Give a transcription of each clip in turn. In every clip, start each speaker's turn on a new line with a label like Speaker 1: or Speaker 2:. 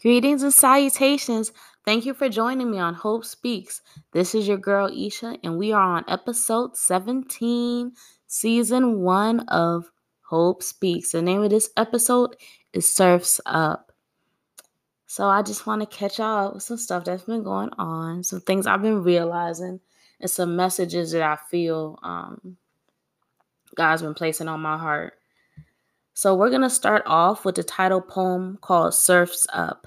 Speaker 1: Greetings and salutations. Thank you for joining me on Hope Speaks. This is your girl Esha, and we are on episode 17, season one of Hope Speaks. The name of this episode is Surfs Up. So I just want to catch y'all up with some stuff that's been going on, some things I've been realizing, and some messages that I feel um, God's been placing on my heart. So we're going to start off with the title poem called Surfs Up.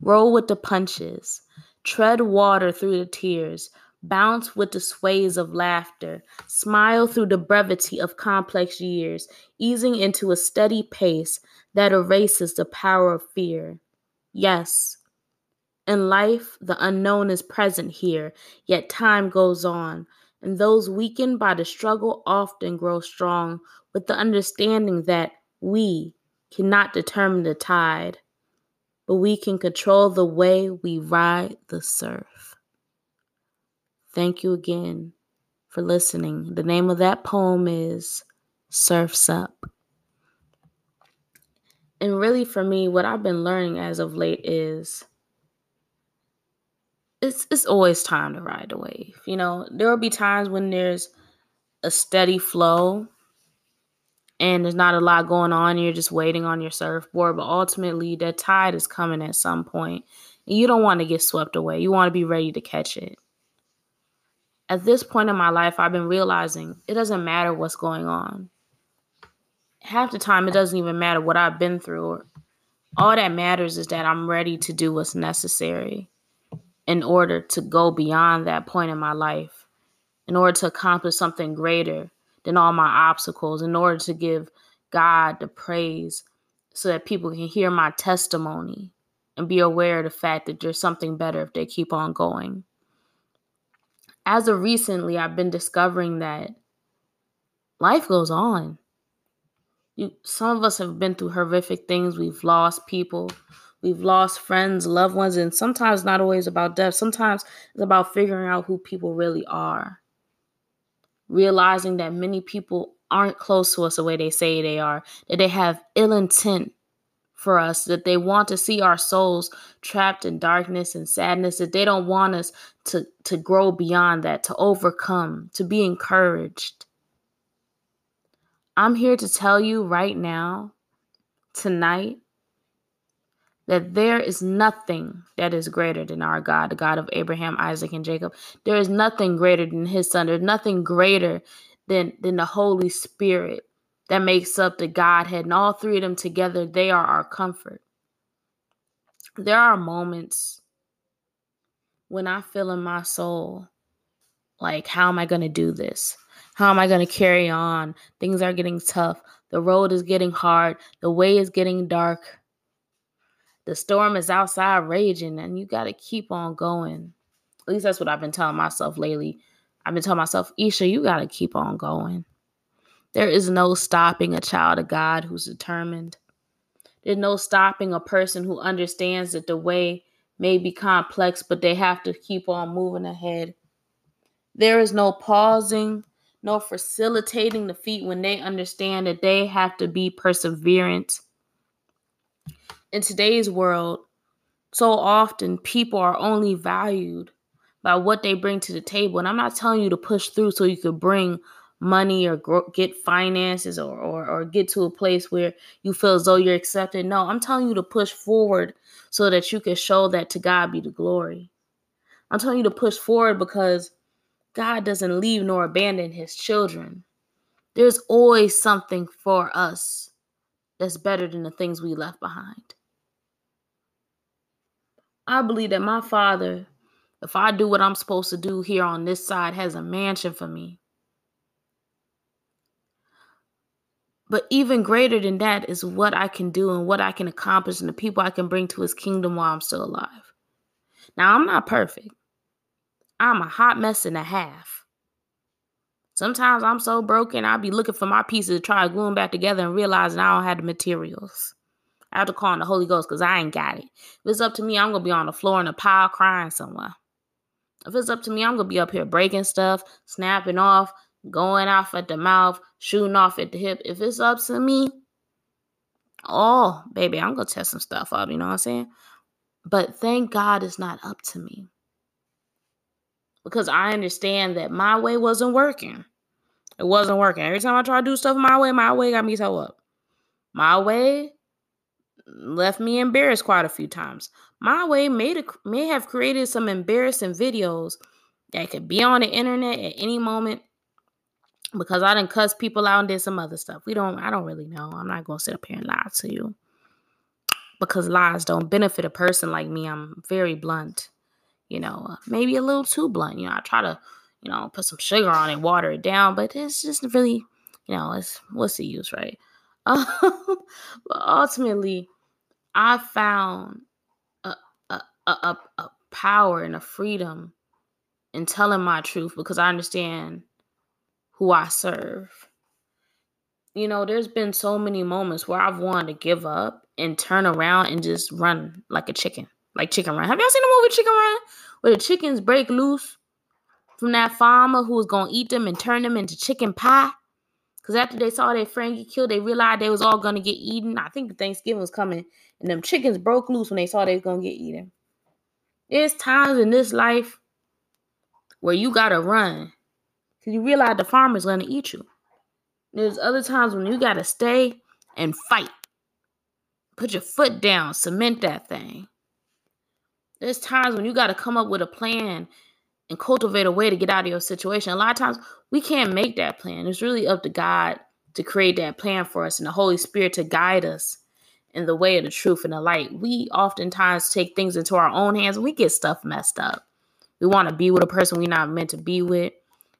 Speaker 1: Roll with the punches, tread water through the tears, bounce with the sways of laughter, smile through the brevity of complex years, easing into a steady pace that erases the power of fear. Yes, in life, the unknown is present here, yet time goes on, and those weakened by the struggle often grow strong with the understanding that we cannot determine the tide, but we can control the way we ride the surf. Thank you again for listening. The name of that poem is Surfs Up. And really, for me, what I've been learning as of late is it's it's always time to ride the wave. You know, there will be times when there's a steady flow and there's not a lot going on, you're just waiting on your surfboard, but ultimately that tide is coming at some point. And you don't want to get swept away. You want to be ready to catch it. At this point in my life, I've been realizing it doesn't matter what's going on. Half the time, it doesn't even matter what I've been through. All that matters is that I'm ready to do what's necessary in order to go beyond that point in my life, in order to accomplish something greater than all my obstacles, in order to give God the praise so that people can hear my testimony and be aware of the fact that there's something better if they keep on going. As of recently, I've been discovering that life goes on. You, some of us have been through horrific things. We've lost people, We've lost friends, loved ones, and sometimes not always about death. Sometimes it's about figuring out who people really are. Realizing that many people aren't close to us the way they say they are, that they have ill intent for us, that they want to see our souls trapped in darkness and sadness, that they don't want us to, to grow beyond that, to overcome, to be encouraged. I'm here to tell you right now, tonight, that there is nothing that is greater than our God, the God of Abraham, Isaac, and Jacob. There is nothing greater than his son. There's nothing greater than, than the Holy Spirit that makes up the Godhead. And all three of them together, they are our comfort. There are moments when I feel in my soul, like, how am I going to do this? How am I going to carry on? Things are getting tough. The road is getting hard. The way is getting dark the storm is outside raging and you got to keep on going. At least that's what I've been telling myself lately. I've been telling myself, Esha, you got to keep on going. There is no stopping a child of God who's determined. There's no stopping a person who understands that the way may be complex, but they have to keep on moving ahead. There is no pausing, no facilitating the feet when they understand that they have to be perseverant in today's world, so often people are only valued by what they bring to the table. And I'm not telling you to push through so you could bring money or get finances or, or or get to a place where you feel as though you're accepted. No, I'm telling you to push forward so that you can show that to God be the glory. I'm telling you to push forward because God doesn't leave nor abandon his children. There's always something for us that's better than the things we left behind. I believe that my father, if I do what I'm supposed to do here on this side, has a mansion for me. But even greater than that is what I can do and what I can accomplish and the people I can bring to his kingdom while I'm still alive. Now, I'm not perfect. I'm a hot mess and a half. Sometimes I'm so broken, I'll be looking for my pieces to try to glue them back together and realizing I don't have the materials. I have to call on the Holy Ghost because I ain't got it. If it's up to me, I'm gonna be on the floor in a pile crying somewhere. If it's up to me, I'm gonna be up here breaking stuff, snapping off, going off at the mouth, shooting off at the hip. If it's up to me, Oh, baby, I'm gonna test some stuff up, you know what I'm saying? But thank God it's not up to me. Because I understand that my way wasn't working. It wasn't working. Every time I try to do stuff my way, my way got me so up. My way left me embarrassed quite a few times. My way a, may have created some embarrassing videos that could be on the internet at any moment because I didn't cuss people out and did some other stuff. We don't, I don't really know. I'm not gonna sit up here and lie to you because lies don't benefit a person like me. I'm very blunt, you know, uh, maybe a little too blunt. You know, I try to, you know, put some sugar on it, water it down, but it's just really, you know, it's what's the use, right? Um, but ultimately, I found a, a, a, a power and a freedom in telling my truth because I understand who I serve. You know, there's been so many moments where I've wanted to give up and turn around and just run like a chicken, like Chicken Run. Have y'all seen the movie Chicken Run? Where the chickens break loose from that farmer who was gonna eat them and turn them into chicken pie? Because after they saw their friend get killed, they realized they was all gonna get eaten. I think Thanksgiving was coming, and them chickens broke loose when they saw they was gonna get eaten. There's times in this life where you gotta run because you realize the farmer's gonna eat you. There's other times when you gotta stay and fight. Put your foot down, cement that thing. There's times when you gotta come up with a plan and cultivate a way to get out of your situation. A lot of times we can't make that plan. It's really up to God to create that plan for us and the Holy Spirit to guide us in the way of the truth and the light. We oftentimes take things into our own hands and we get stuff messed up. We want to be with a person we're not meant to be with.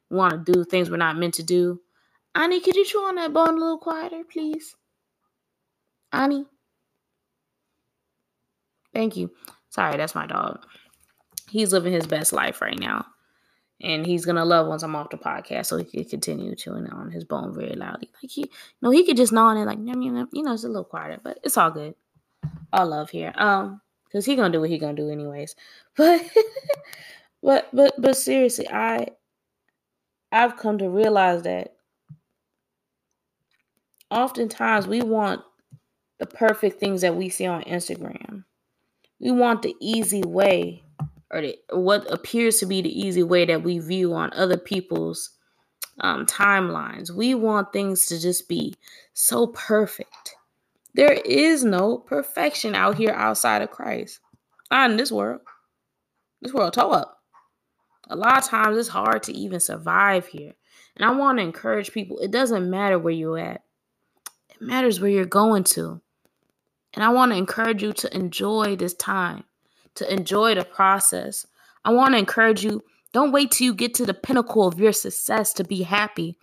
Speaker 1: We want to do things we're not meant to do. Annie, could you chew on that bone a little quieter, please? Annie? Thank you. Sorry, that's my dog he's living his best life right now. And he's gonna love once I'm off the podcast, so he can continue chewing on his bone very loudly. Like he, you know, he could just gnaw on it, like yum, yum. you know, it's a little quieter, but it's all good. All love here, um, because he gonna do what he gonna do anyways. But, but, but, but seriously, I, I've come to realize that oftentimes we want the perfect things that we see on Instagram. We want the easy way or the, what appears to be the easy way that we view on other people's um, timelines. We want things to just be so perfect. There is no perfection out here outside of Christ. Not in this world. This world toe up. A lot of times it's hard to even survive here. And I want to encourage people, it doesn't matter where you're at. It matters where you're going to. And I want to encourage you to enjoy this time to enjoy the process. I want to encourage you don't wait till you get to the pinnacle of your success to be happy.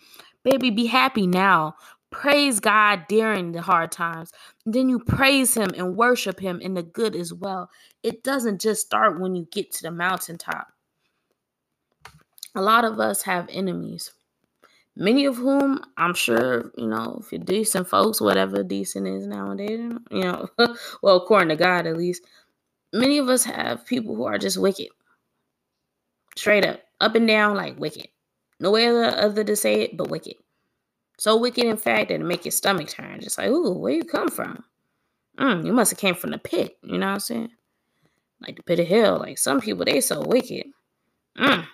Speaker 1: Baby, be happy now. Praise God during the hard times. Then you praise Him and worship Him in the good as well. It doesn't just start when you get to the mountaintop. A lot of us have enemies, many of whom I'm sure, you know, if you're decent folks, whatever decent is nowadays, you know, well, according to God at least, many of us have people who are just wicked. Straight up, up and down, like wicked. No way other, other to say it, but wicked. So wicked, in fact, that it make your stomach turn. Just like, ooh, where you come from? Mm, you must have came from the pit. You know what I'm saying? Like the pit of hell. Like some people, they so wicked. Mm.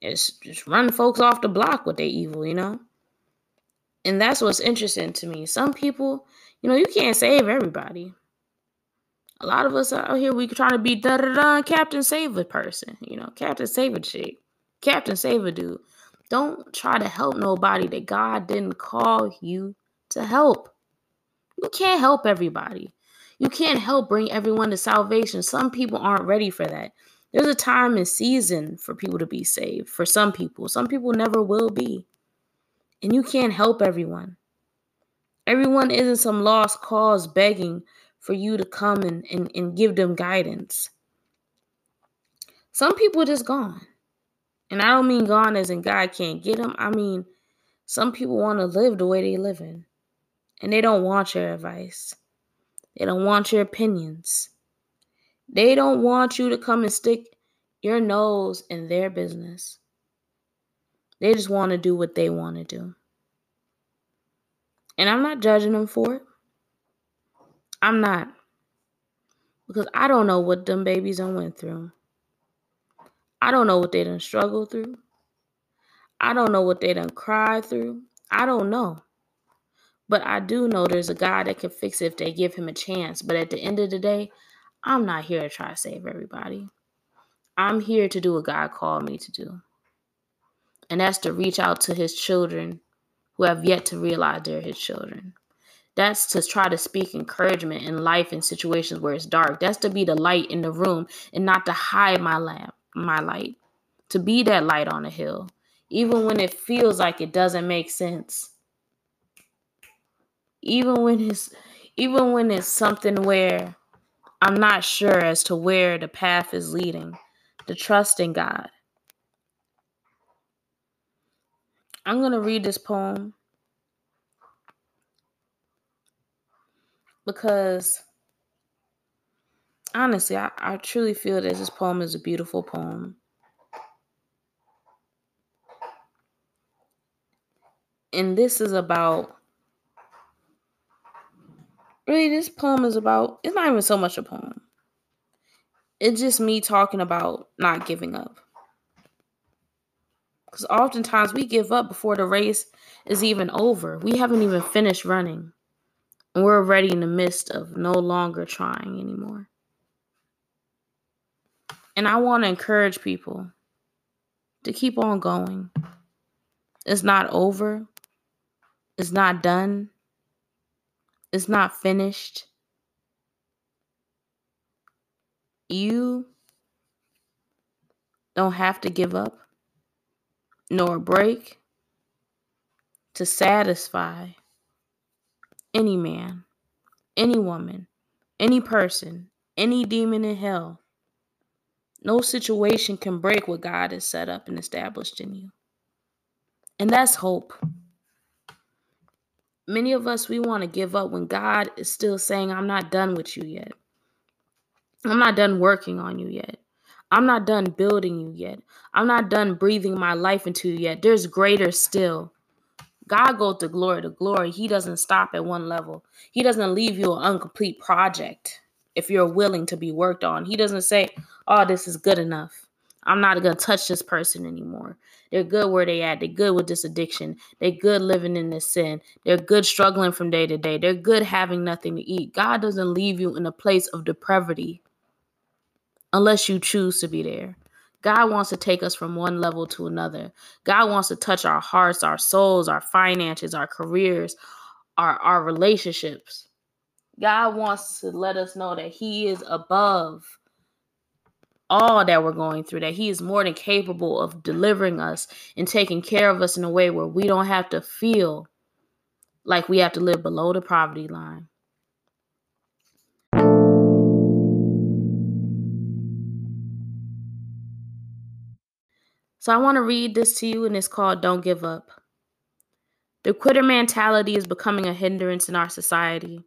Speaker 1: It's just run folks off the block with their evil, you know? And that's what's interesting to me. Some people, you know, you can't save everybody a lot of us out here, we trying to be da da da Captain Save a person, you know, Captain Save a chick, Captain Save a dude. Don't try to help nobody that God didn't call you to help. You can't help everybody. You can't help bring everyone to salvation. Some people aren't ready for that. There's a time and season for people to be saved. For some people, some people never will be. And you can't help everyone. Everyone isn't some lost cause begging for you to come and, and, and give them guidance. Some people just gone. And I don't mean gone as in God can't get them. I mean, some people want to live the way they live in. And they don't want your advice. They don't want your opinions. They don't want you to come and stick your nose in their business. They just want to do what they want to do. And I'm not judging them for it. I'm not. Because I don't know what them babies done went through. I don't know what they done struggled through. I don't know what they done cried through. I don't know. But I do know there's a God that can fix it if they give him a chance. But at the end of the day, I'm not here to try to save everybody. I'm here to do what God called me to do. And that's to reach out to his children who have yet to realize they're his children. That's to try to speak encouragement in life in situations where it's dark. That's to be the light in the room and not to hide my lamp, my light. To be that light on the hill, even when it feels like it doesn't make sense. Even when it's even when it's something where I'm not sure as to where the path is leading. To trust in God. I'm going to read this poem because honestly, I, I truly feel that this poem is a beautiful poem. And this is about really this poem is about it's not even so much a poem. It's just me talking about not giving up. Because oftentimes we give up before the race is even over. We haven't even finished running. And we're already in the midst of no longer trying anymore. And I want to encourage people to keep on going. It's not over. It's not done. It's not finished. You don't have to give up nor break to satisfy any man, any woman, any person, any demon in hell. No situation can break what God has set up and established in you. And that's hope. Many of us, we want to give up when God is still saying, I'm not done with you yet. I'm not done working on you yet. I'm not done building you yet. I'm not done breathing my life into you yet. There's greater still. God goes to glory to glory. He doesn't stop at one level. He doesn't leave you an incomplete project if you're willing to be worked on. He doesn't say, Oh, this is good enough. I'm not to touch this person anymore. They're good where they at. They're good with this addiction. They're good living in this sin. They're good struggling from day to day. They're good having nothing to eat. God doesn't leave you in a place of depravity unless you choose to be there. God wants to take us from one level to another. God wants to touch our hearts, our souls, our finances, our careers, our, our relationships. God wants to let us know that He is above all that we're going through, that He is more than capable of delivering us and taking care of us in a way where we don't have to feel like we have to live below the poverty line. So I want to read this to you, and it's called Don't Give Up. The quitter mentality is becoming a hindrance in our society.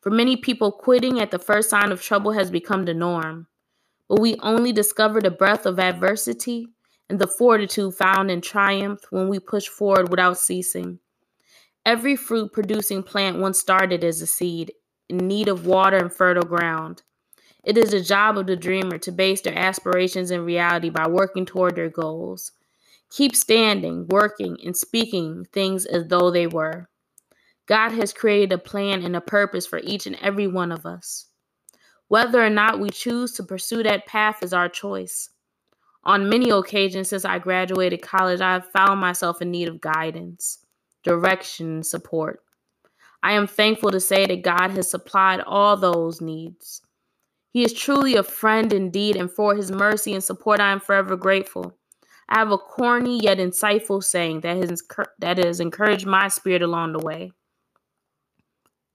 Speaker 1: For many people, quitting at the first sign of trouble has become the norm. But we only discover the breadth of adversity and the fortitude found in triumph when we push forward without ceasing. Every fruit producing plant once started as a seed, in need of water and fertile ground. It is the job of the dreamer to base their aspirations in reality by working toward their goals. Keep standing, working, and speaking things as though they were. God has created a plan and a purpose for each and every one of us. Whether or not we choose to pursue that path is our choice. On many occasions since I graduated college, I have found myself in need of guidance, direction, and support. I am thankful to say that God has supplied all those needs. He is truly a friend indeed, and for his mercy and support, I am forever grateful. I have a corny yet insightful saying that has, that has encouraged my spirit along the way.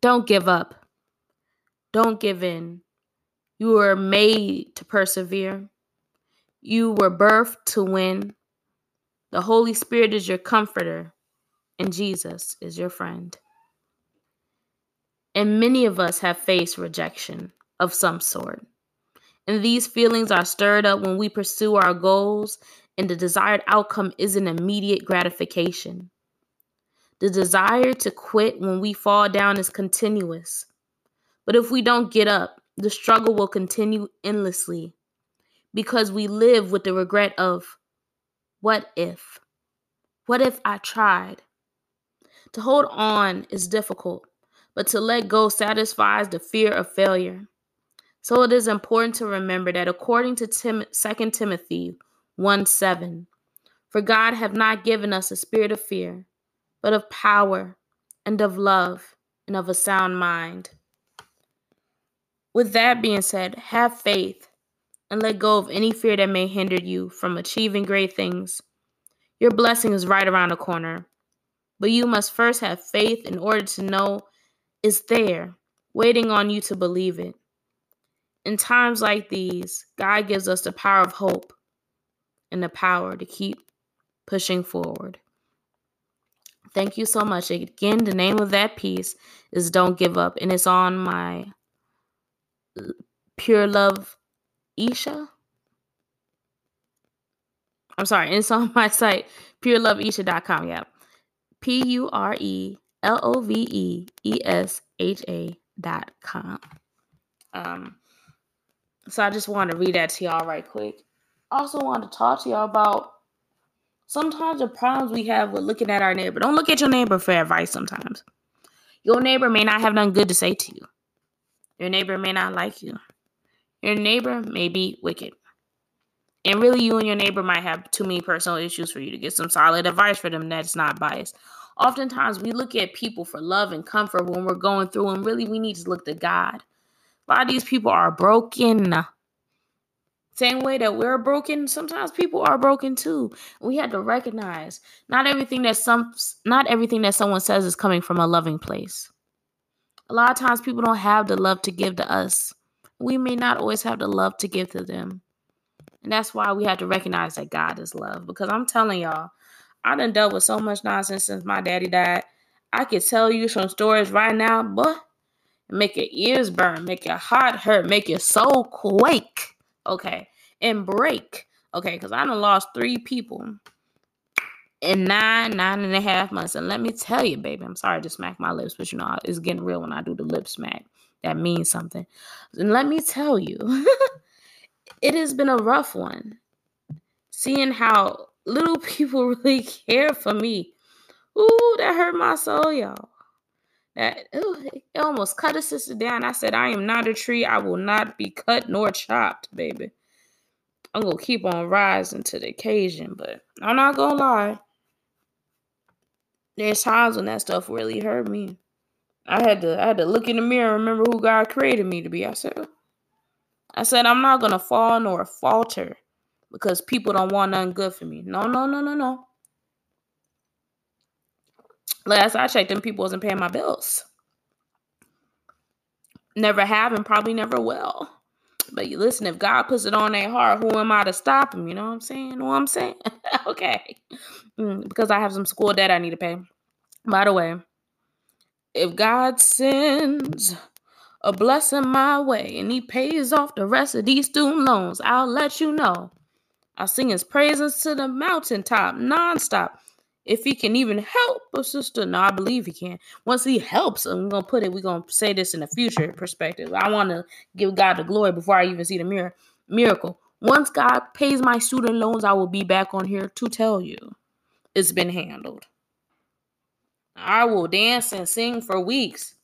Speaker 1: Don't give up. Don't give in. You were made to persevere. You were birthed to win. The Holy Spirit is your comforter, and Jesus is your friend. And many of us have faced rejection of some sort. And these feelings are stirred up when we pursue our goals, and the desired outcome isn't immediate gratification. The desire to quit when we fall down is continuous. But if we don't get up, the struggle will continue endlessly because we live with the regret of what if? What if I tried? To hold on is difficult, but to let go satisfies the fear of failure. So it is important to remember that according to Tim- 2 Timothy 1 7, for God have not given us a spirit of fear, but of power and of love and of a sound mind. With that being said, have faith and let go of any fear that may hinder you from achieving great things. Your blessing is right around the corner, but you must first have faith in order to know it's there, waiting on you to believe it. In times like these, God gives us the power of hope and the power to keep pushing forward. Thank you so much. Again, the name of that piece is Don't Give Up, and it's on my Pure Love Esha. I'm sorry, it's on my site, pureloveesha.com. Yeah. P U R E L O V E E S H A.com. Um, so I just want to read that to y'all right quick. Also want to talk to y'all about sometimes the problems we have with looking at our neighbor. Don't look at your neighbor for advice sometimes. Your neighbor may not have nothing good to say to you. Your neighbor may not like you. Your neighbor may be wicked. And really, you and your neighbor might have too many personal issues for you to get some solid advice for them that's not biased. Oftentimes, we look at people for love and comfort when we're going through, and really, we need to look to God. A lot of these people are broken. Same way that we're broken, sometimes people are broken too. We have to recognize not everything that some not everything that someone says is coming from a loving place. A lot of times people don't have the love to give to us. We may not always have the love to give to them. And that's why we have to recognize that God is love. Because I'm telling y'all, I done dealt with so much nonsense since my daddy died. I could tell you some stories right now, but make your ears burn, make your heart hurt, make your soul quake. Okay. And break. Okay. Because I done lost three people in nine, nine and a half months. And let me tell you, baby, I'm sorry to smack my lips, but you know, it's getting real when I do the lip smack. That means something. And let me tell you, it has been a rough one. Seeing how little people really care for me. Ooh, that hurt my soul, y'all. That it almost cut a sister down. I said, I am not a tree. I will not be cut nor chopped, baby. I'm gonna keep on rising to the occasion, but I'm not gonna lie there's times when that stuff really hurt me. I had to I had to look in the mirror and remember who God created me to be. I said I said I'm not gonna fall nor falter because people don't want nothing good for me. No, no, no, no, no. Last I checked, them people wasn't paying my bills. Never have and probably never will. But you listen, if God puts it on their heart, who am I to stop him? You know what I'm saying? What I'm saying? okay. Mm, because I have some school debt I need to pay. By the way, if God sends a blessing my way and he pays off the rest of these student loans, I'll let you know. I'll sing his praises to the mountaintop nonstop. If he can even help a sister, no, I believe he can. Once he helps, I'm gonna put it, we're gonna say this in the future perspective. I want to give God the glory before I even see the mirror miracle. Once God pays my student loans, I will be back on here to tell you it's been handled. I will dance and sing for weeks.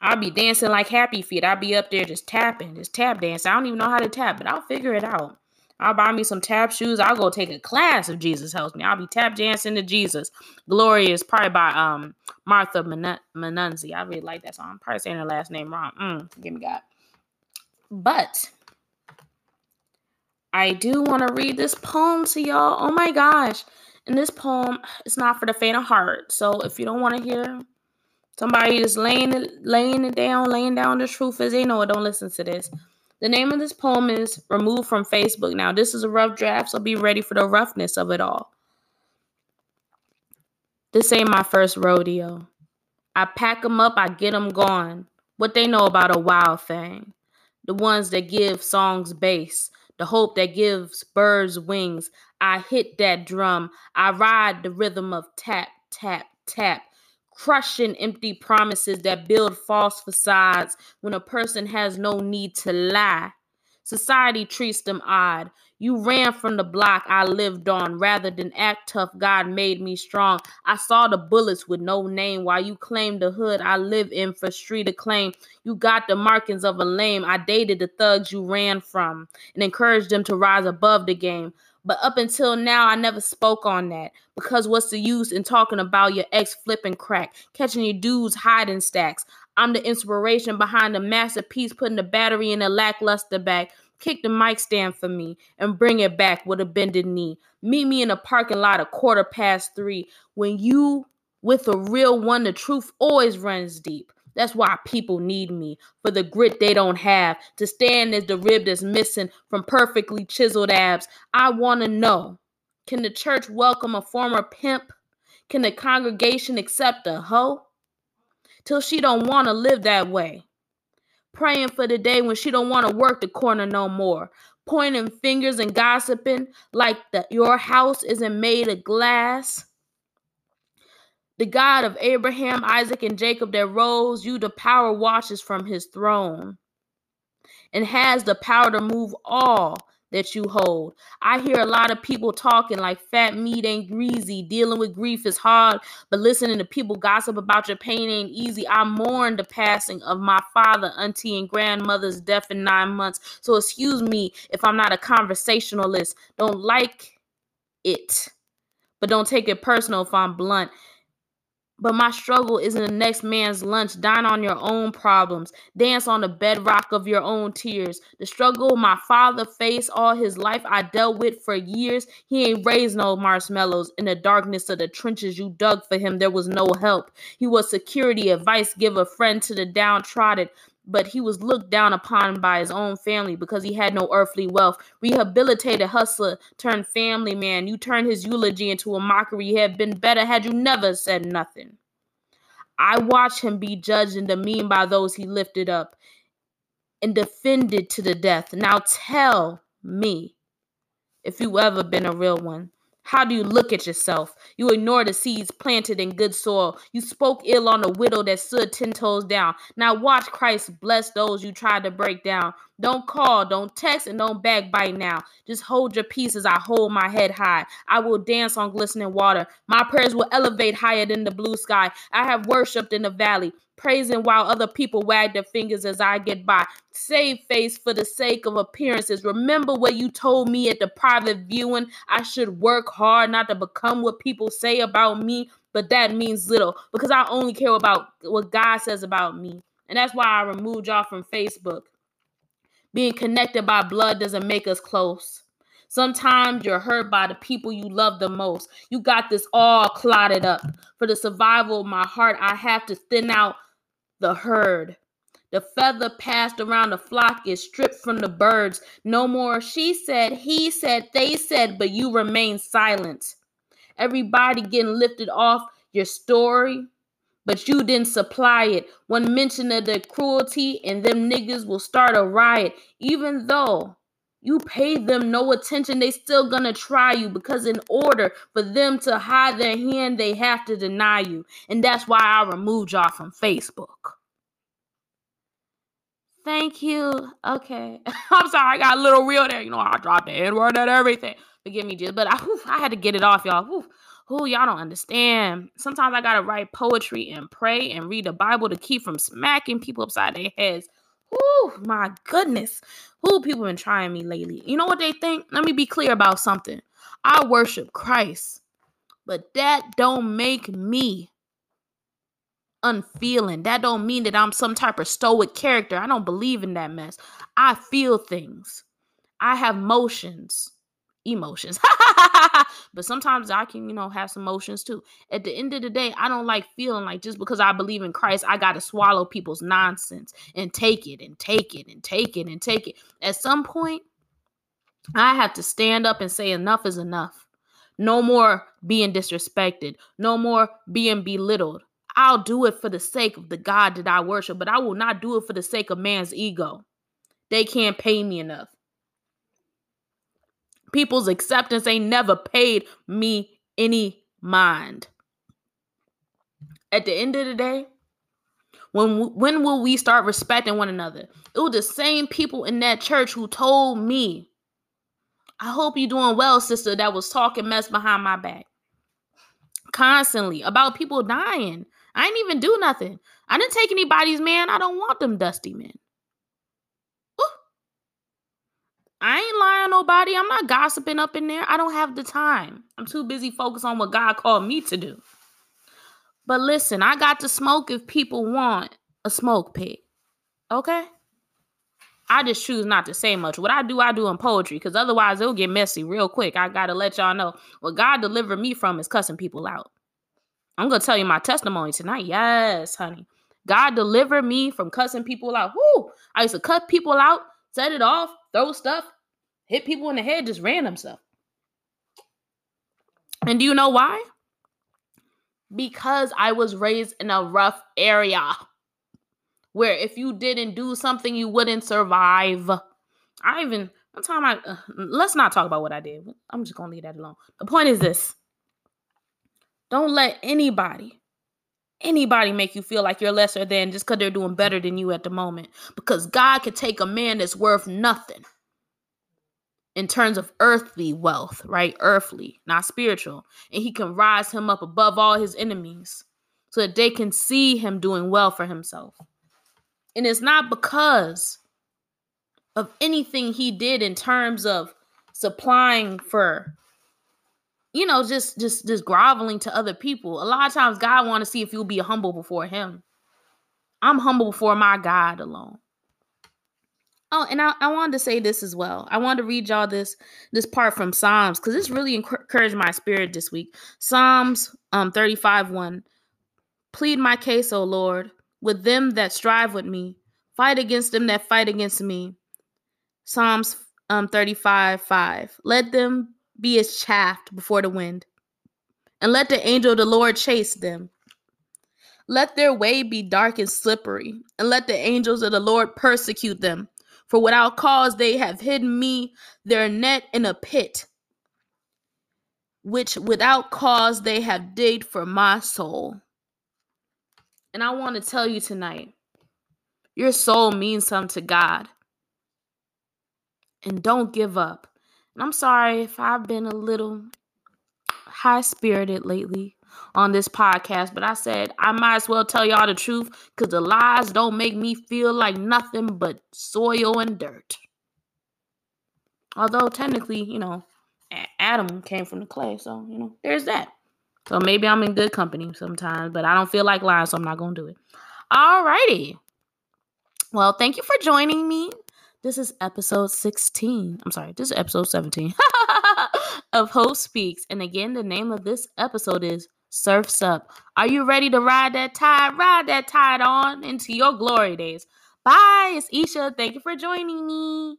Speaker 1: I'll be dancing like happy feet. I'll be up there just tapping, just tap dancing. I don't even know how to tap, but I'll figure it out. I'll buy me some tap shoes. I'll go take a class if Jesus helps me. I'll be tap dancing to Jesus. Glory is probably by um Martha Menunzi. I really like that song. I'm probably saying her last name wrong. Mm, give me God. But I do want to read this poem to y'all. Oh my gosh. And this poem is not for the faint of heart. So if you don't want to hear somebody just laying it, laying it down, laying down the truth as they know it, don't listen to this. The name of this poem is Removed from Facebook. Now, this is a rough draft, so be ready for the roughness of it all. This ain't my first rodeo. I pack them up, I get them gone. What they know about a wild thing. The ones that give songs bass, the hope that gives birds wings. I hit that drum. I ride the rhythm of tap, tap, tap. Crushing empty promises that build false facades when a person has no need to lie. Society treats them odd. You ran from the block I lived on rather than act tough. God made me strong. I saw the bullets with no name while you claimed the hood I live in for street acclaim. You got the markings of a lame. I dated the thugs you ran from and encouraged them to rise above the game. But up until now, I never spoke on that. Because what's the use in talking about your ex flipping crack, catching your dudes hiding stacks? I'm the inspiration behind the masterpiece, putting the battery in a lackluster bag. Kick the mic stand for me and bring it back with a bended knee. Meet me in a parking lot a quarter past three. When you with a real one, the truth always runs deep. That's why people need me for the grit they don't have to stand as the rib that's missing from perfectly chiseled abs. I want to know can the church welcome a former pimp? Can the congregation accept a hoe? Till she don't want to live that way. Praying for the day when she don't want to work the corner no more. Pointing fingers and gossiping like the, your house isn't made of glass the God of Abraham, Isaac, and Jacob that rose you the power watches from his throne and has the power to move all that you hold. I hear a lot of people talking like fat meat ain't greasy, dealing with grief is hard, but listening to people gossip about your pain ain't easy. I mourn the passing of my father, auntie, and grandmother's death in nine months. So excuse me if I'm not a conversationalist. Don't like it, but don't take it personal if I'm blunt. But my struggle isn't the next man's lunch. Dine on your own problems. Dance on the bedrock of your own tears. The struggle my father faced all his life, I dealt with for years. He ain't raised no marshmallows. In the darkness of the trenches you dug for him, there was no help. He was security, advice giver, friend to the downtrodden but he was looked down upon by his own family because he had no earthly wealth. Rehabilitated hustler turned family man. You turned his eulogy into a mockery. He had been better had you never said nothing. I watched him be judged and demeaned by those he lifted up and defended to the death. Now tell me if you ever been a real one. How do you look at yourself? You ignore the seeds planted in good soil. You spoke ill on the widow that stood ten toes down. Now watch Christ bless those you tried to break down. Don't call, don't text, and don't backbite now. Just hold your peace as I hold my head high. I will dance on glistening water. My prayers will elevate higher than the blue sky. I have worshipped in the valley praising while other people wag their fingers as I get by. Save face for the sake of appearances. Remember what you told me at the private viewing. I should work hard not to become what people say about me, but that means little because I only care about what God says about me. And that's why I removed y'all from Facebook. Being connected by blood doesn't make us close. Sometimes you're hurt by the people you love the most. You got this all clotted up. For the survival of my heart, I have to thin out the herd. The feather passed around the flock is stripped from the birds. No more she said, he said, they said, but you remain silent. Everybody getting lifted off your story, but you didn't supply it. One mention of the cruelty, and them niggas will start a riot, even though you pay them no attention, they still gonna try you because in order for them to hide their hand, they have to deny you. And that's why I removed y'all from Facebook. Thank you. Okay. I'm sorry, I got a little real there. You know, I dropped the N-word and everything. Forgive me, just but I, whew, I had to get it off, y'all. Whew. Who y'all don't understand. Sometimes I gotta write poetry and pray and read the Bible to keep from smacking people upside their heads. Oh my goodness. Who people been trying me lately? You know what they think? Let me be clear about something. I worship Christ, but that don't make me unfeeling. That don't mean that I'm some type of stoic character. I don't believe in that mess. I feel things. I have motions emotions. but sometimes I can, you know, have some emotions too. At the end of the day, I don't like feeling like just because I believe in Christ, I got to swallow people's nonsense and take it and take it and take it and take it. At some point, I have to stand up and say enough is enough. No more being disrespected, no more being belittled. I'll do it for the sake of the God that I worship, but I will not do it for the sake of man's ego. They can't pay me enough. People's acceptance ain't never paid me any mind. At the end of the day, when when will we start respecting one another? It was the same people in that church who told me, "I hope you're doing well, sister." That was talking mess behind my back constantly about people dying. I ain't even do nothing. I didn't take anybody's man. I don't want them dusty men. Ooh. I ain't lying nobody. I'm not gossiping up in there. I don't have the time. I'm too busy focused on what God called me to do. But listen, I got to smoke if people want a smoke pig. Okay? I just choose not to say much. What I do, I do in poetry, because otherwise it'll get messy real quick. I gotta let y'all know what God delivered me from is cussing people out. I'm gonna tell you my testimony tonight. Yes, honey. God delivered me from cussing people out. Whoo! I used to cut people out, set it off, throw stuff, hit people in the head, just random stuff. And do you know why? Because I was raised in a rough area where if you didn't do something, you wouldn't survive. I even one time I uh, let's not talk about what I did. I'm just gonna leave that alone. The point is this: don't let anybody, anybody make you feel like you're lesser than just because they're doing better than you at the moment. Because God could take a man that's worth nothing in terms of earthly wealth, right? Earthly, not spiritual. And he can rise him up above all his enemies so that they can see him doing well for himself. And it's not because of anything he did in terms of supplying for you know just just just groveling to other people a lot of times god want to see if you'll be humble before him i'm humble before my god alone oh and I, I wanted to say this as well i wanted to read y'all this this part from psalms because this really encouraged my spirit this week psalms um 35 1 plead my case o lord with them that strive with me. Fight against them that fight against me. Psalms um, 35 5. Let them be as chaff before the wind, and let the angel of the Lord chase them. Let their way be dark and slippery, and let the angels of the Lord persecute them. For without cause they have hidden me, their net in a pit, which without cause they have digged for my soul. And I want to tell you tonight your soul means something to God. And don't give up. I'm sorry if I've been a little high spirited lately on this podcast, but I said I might as well tell y'all the truth because the lies don't make me feel like nothing but soil and dirt. Although, technically, you know, Adam came from the clay, so, you know, there's that. So maybe I'm in good company sometimes, but I don't feel like lying, so I'm not going to do it. All righty. Well, thank you for joining me. This is episode 16. I'm sorry, this is episode 17 of Hope Speaks. And again, the name of this episode is Surfs Up. Are you ready to ride that tide? Ride that tide on into your glory days. Bye. It's Esha. Thank you for joining me.